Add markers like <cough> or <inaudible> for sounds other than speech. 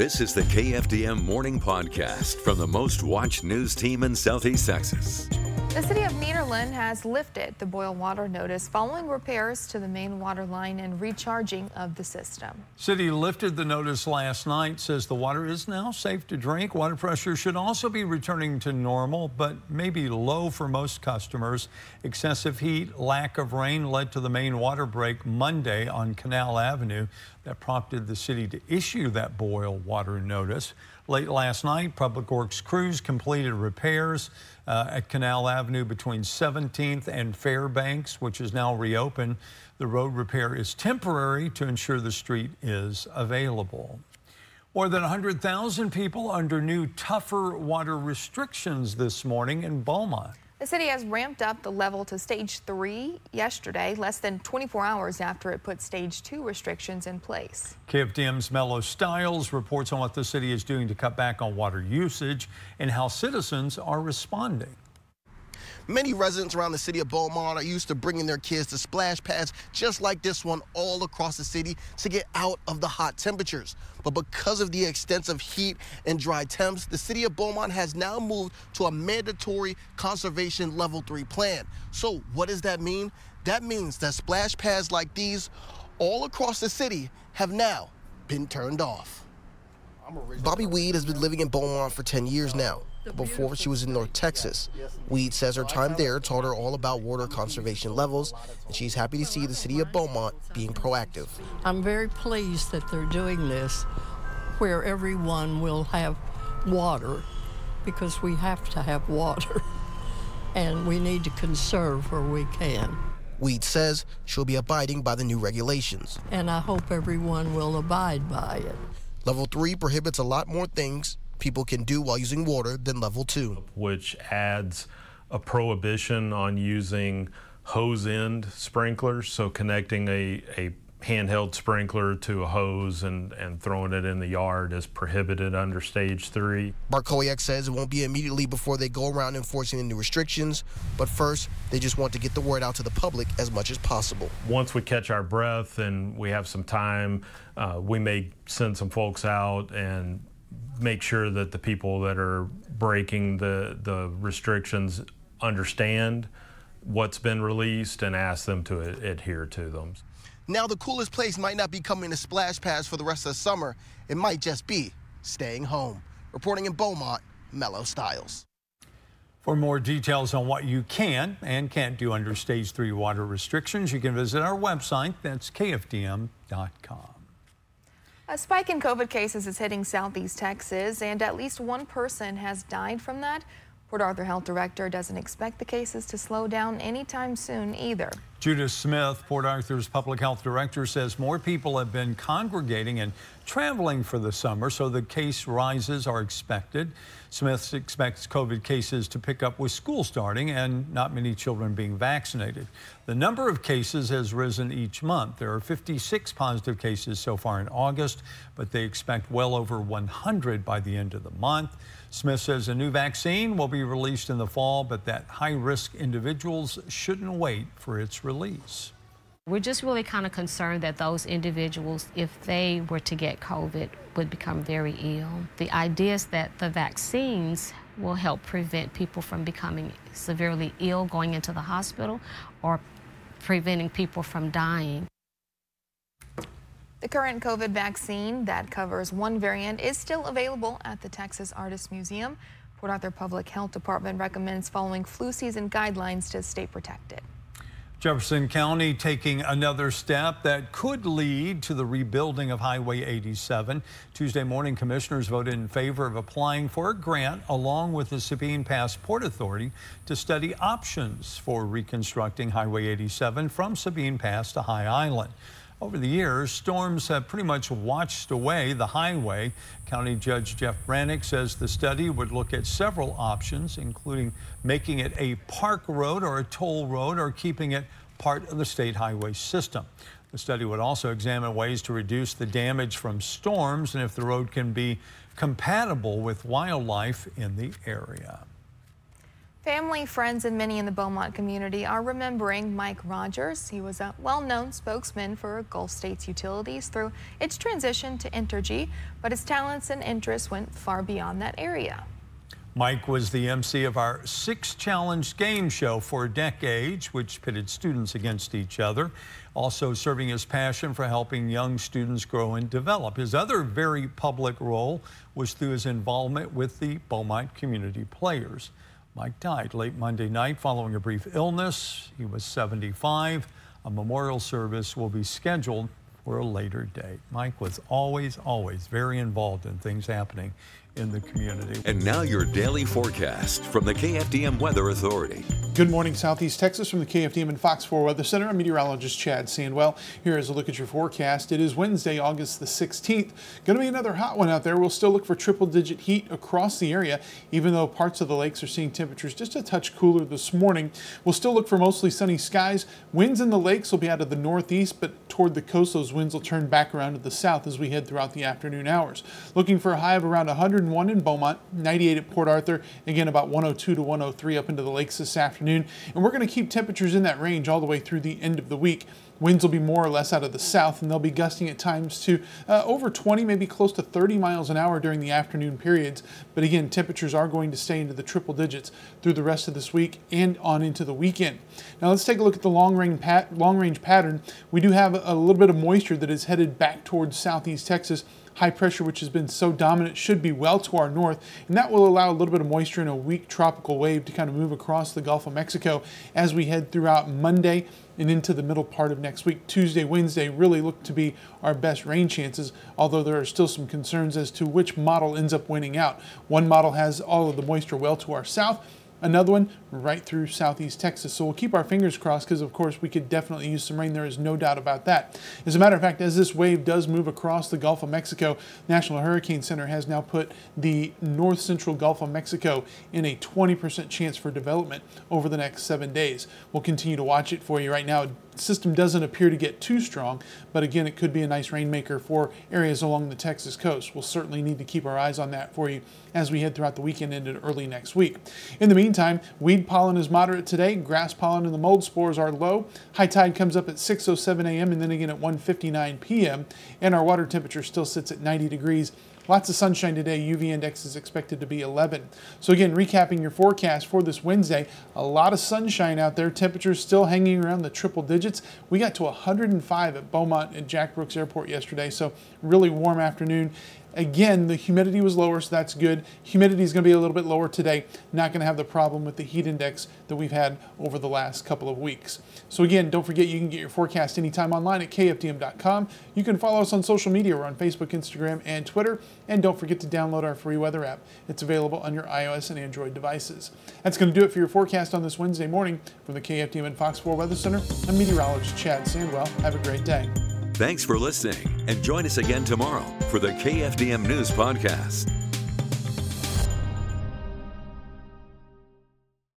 This is the KFDM Morning Podcast from the most watched news team in Southeast Texas. The city of Nederland has lifted the boil water notice following repairs to the main water line and recharging of the system. City lifted the notice last night, says the water is now safe to drink. Water pressure should also be returning to normal, but maybe low for most customers. Excessive heat, lack of rain led to the main water break Monday on Canal Avenue that prompted the city to issue that boil water notice. Late last night, Public Works crews completed repairs uh, at Canal Avenue between 17th and Fairbanks, which is now reopened. The road repair is temporary to ensure the street is available. More than 100,000 people under new tougher water restrictions this morning in Beaumont. The city has ramped up the level to stage three yesterday, less than 24 hours after it put stage two restrictions in place. KFDM's Mello Stiles reports on what the city is doing to cut back on water usage and how citizens are responding. Many residents around the city of Beaumont are used to bringing their kids to splash pads just like this one all across the city to get out of the hot temperatures. But because of the extensive heat and dry temps, the city of Beaumont has now moved to a mandatory conservation level three plan. So what does that mean? That means that splash pads like these all across the city have now been turned off. Bobby Weed has been living in Beaumont for 10 years now. Before she was in North Texas. Weed says her time there taught her all about water conservation levels, and she's happy to see the city of Beaumont being proactive. I'm very pleased that they're doing this where everyone will have water because we have to have water <laughs> and we need to conserve where we can. Weed says she'll be abiding by the new regulations. And I hope everyone will abide by it. Level 3 prohibits a lot more things people can do while using water than level 2. Which adds a prohibition on using hose end sprinklers, so connecting a, a handheld sprinkler to a hose and, and throwing it in the yard is prohibited under stage three. Bartkowiak says it won't be immediately before they go around enforcing the new restrictions, but first they just want to get the word out to the public as much as possible. Once we catch our breath and we have some time, uh, we may send some folks out and make sure that the people that are breaking the, the restrictions understand what's been released and ask them to adhere to them. Now, the coolest place might not be coming to splash pads for the rest of the summer. It might just be staying home. Reporting in Beaumont, Mello Styles. For more details on what you can and can't do under stage three water restrictions, you can visit our website. That's kfdm.com. A spike in COVID cases is hitting southeast Texas, and at least one person has died from that. Port Arthur Health Director doesn't expect the cases to slow down anytime soon either. Judith Smith, Port Arthur's public health director, says more people have been congregating and traveling for the summer, so the case rises are expected. Smith expects COVID cases to pick up with school starting and not many children being vaccinated. The number of cases has risen each month. There are 56 positive cases so far in August, but they expect well over 100 by the end of the month. Smith says a new vaccine will be released in the fall, but that high risk individuals shouldn't wait for its release. We're just really kind of concerned that those individuals, if they were to get COVID, would become very ill. The idea is that the vaccines will help prevent people from becoming severely ill going into the hospital or preventing people from dying. The current COVID vaccine that covers one variant is still available at the Texas Artists Museum. Port Arthur Public Health Department recommends following flu season guidelines to stay protected. Jefferson County taking another step that could lead to the rebuilding of Highway 87. Tuesday morning, commissioners voted in favor of applying for a grant along with the Sabine Pass Port Authority to study options for reconstructing Highway 87 from Sabine Pass to High Island. Over the years, storms have pretty much washed away the highway. County Judge Jeff Branick says the study would look at several options, including making it a park road or a toll road or keeping it part of the state highway system. The study would also examine ways to reduce the damage from storms and if the road can be compatible with wildlife in the area. Family, friends, and many in the Beaumont community are remembering Mike Rogers. He was a well-known spokesman for Gulf States Utilities through its transition to Entergy, but his talents and interests went far beyond that area. Mike was the MC of our Six Challenge game show for decades, which pitted students against each other, also serving his passion for helping young students grow and develop. His other very public role was through his involvement with the Beaumont Community Players. Mike died late Monday night following a brief illness. He was 75. A memorial service will be scheduled for a later date. Mike was always, always very involved in things happening in the community. And now your daily forecast from the KFDM Weather Authority. Good morning, Southeast Texas from the KFDM and Fox 4 Weather Center. I'm meteorologist Chad Sandwell. Here is a look at your forecast. It is Wednesday, August the 16th. Going to be another hot one out there. We'll still look for triple digit heat across the area, even though parts of the lakes are seeing temperatures just a touch cooler this morning. We'll still look for mostly sunny skies. Winds in the lakes will be out of the northeast, but toward the coast, those winds will turn back around to the south as we head throughout the afternoon hours. Looking for a high of around 101 in Beaumont, 98 at Port Arthur, again about 102 to 103 up into the lakes this afternoon. And we're going to keep temperatures in that range all the way through the end of the week. Winds will be more or less out of the south, and they'll be gusting at times to uh, over 20, maybe close to 30 miles an hour during the afternoon periods. But again, temperatures are going to stay into the triple digits through the rest of this week and on into the weekend. Now let's take a look at the long range, pat- long range pattern. We do have a little bit of moisture that is headed back towards southeast Texas high pressure, which has been so dominant, should be well to our north, and that will allow a little bit of moisture and a weak tropical wave to kind of move across the Gulf of Mexico as we head throughout Monday and into the middle part of next week. Tuesday, Wednesday really look to be our best rain chances, although there are still some concerns as to which model ends up winning out. One model has all of the moisture well to our south Another one right through southeast Texas. So we'll keep our fingers crossed because, of course, we could definitely use some rain. There is no doubt about that. As a matter of fact, as this wave does move across the Gulf of Mexico, National Hurricane Center has now put the north central Gulf of Mexico in a 20% chance for development over the next seven days. We'll continue to watch it for you right now system doesn't appear to get too strong, but again, it could be a nice rainmaker for areas along the Texas coast. We'll certainly need to keep our eyes on that for you as we head throughout the weekend into early next week. In the meantime, pollen is moderate today. Grass pollen and the mold spores are low. High tide comes up at 6:07 a.m. and then again at 1:59 p.m. And our water temperature still sits at 90 degrees. Lots of sunshine today. UV index is expected to be 11. So again, recapping your forecast for this Wednesday, a lot of sunshine out there. Temperatures still hanging around the triple digits. We got to 105 at Beaumont and Jack Brooks Airport yesterday, so really warm afternoon. Again, the humidity was lower, so that's good. Humidity is going to be a little bit lower today. Not going to have the problem with the heat index that we've had over the last couple of weeks. So again, don't forget you can get your forecast anytime online at kfdm.com. You can follow us on social media. We're on Facebook, Instagram, and Twitter. And don't forget to download our free weather app. It's available on your iOS and Android devices. That's going to do it for your forecast on this Wednesday morning from the KFDM and Fox 4 Weather Center. I'm meteorologist Chad Sandwell. Have a great day. Thanks for listening and join us again tomorrow for the KFDM News Podcast.